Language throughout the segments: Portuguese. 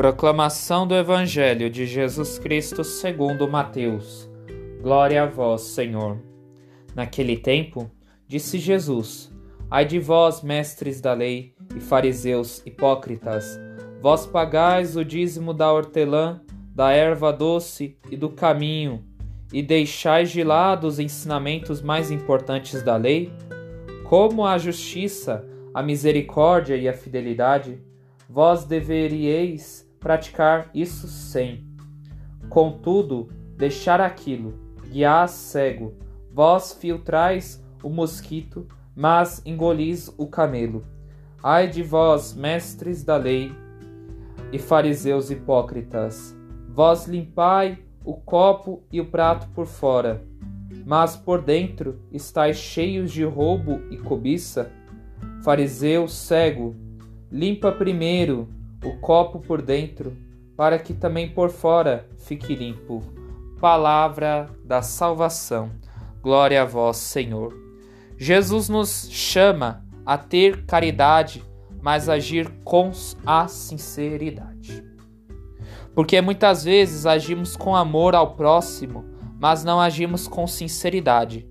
Proclamação do Evangelho de Jesus Cristo segundo Mateus. Glória a vós, Senhor. Naquele tempo, disse Jesus: Ai de vós, mestres da lei e fariseus hipócritas, vós pagais o dízimo da hortelã, da erva doce e do caminho, e deixais de lado os ensinamentos mais importantes da lei, como a justiça, a misericórdia e a fidelidade vós deveríeis praticar isso sem. Contudo, deixar aquilo, guiar cego, vós filtrais o mosquito, mas engolis o camelo. Ai de vós, mestres da lei e fariseus hipócritas, vós limpai o copo e o prato por fora, mas por dentro estáis cheios de roubo e cobiça. Fariseu cego, Limpa primeiro o copo por dentro, para que também por fora fique limpo. Palavra da salvação. Glória a vós, Senhor. Jesus nos chama a ter caridade, mas agir com a sinceridade. Porque muitas vezes agimos com amor ao próximo, mas não agimos com sinceridade,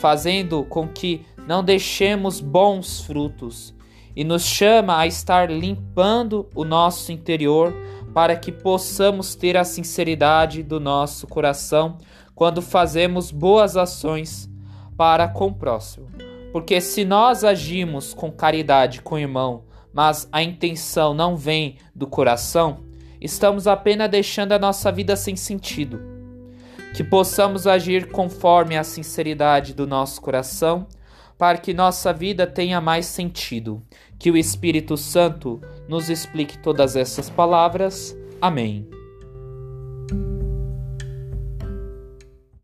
fazendo com que não deixemos bons frutos e nos chama a estar limpando o nosso interior para que possamos ter a sinceridade do nosso coração quando fazemos boas ações para com o próximo. Porque se nós agimos com caridade com o irmão, mas a intenção não vem do coração, estamos apenas deixando a nossa vida sem sentido. Que possamos agir conforme a sinceridade do nosso coração para que nossa vida tenha mais sentido. Que o Espírito Santo nos explique todas essas palavras. Amém.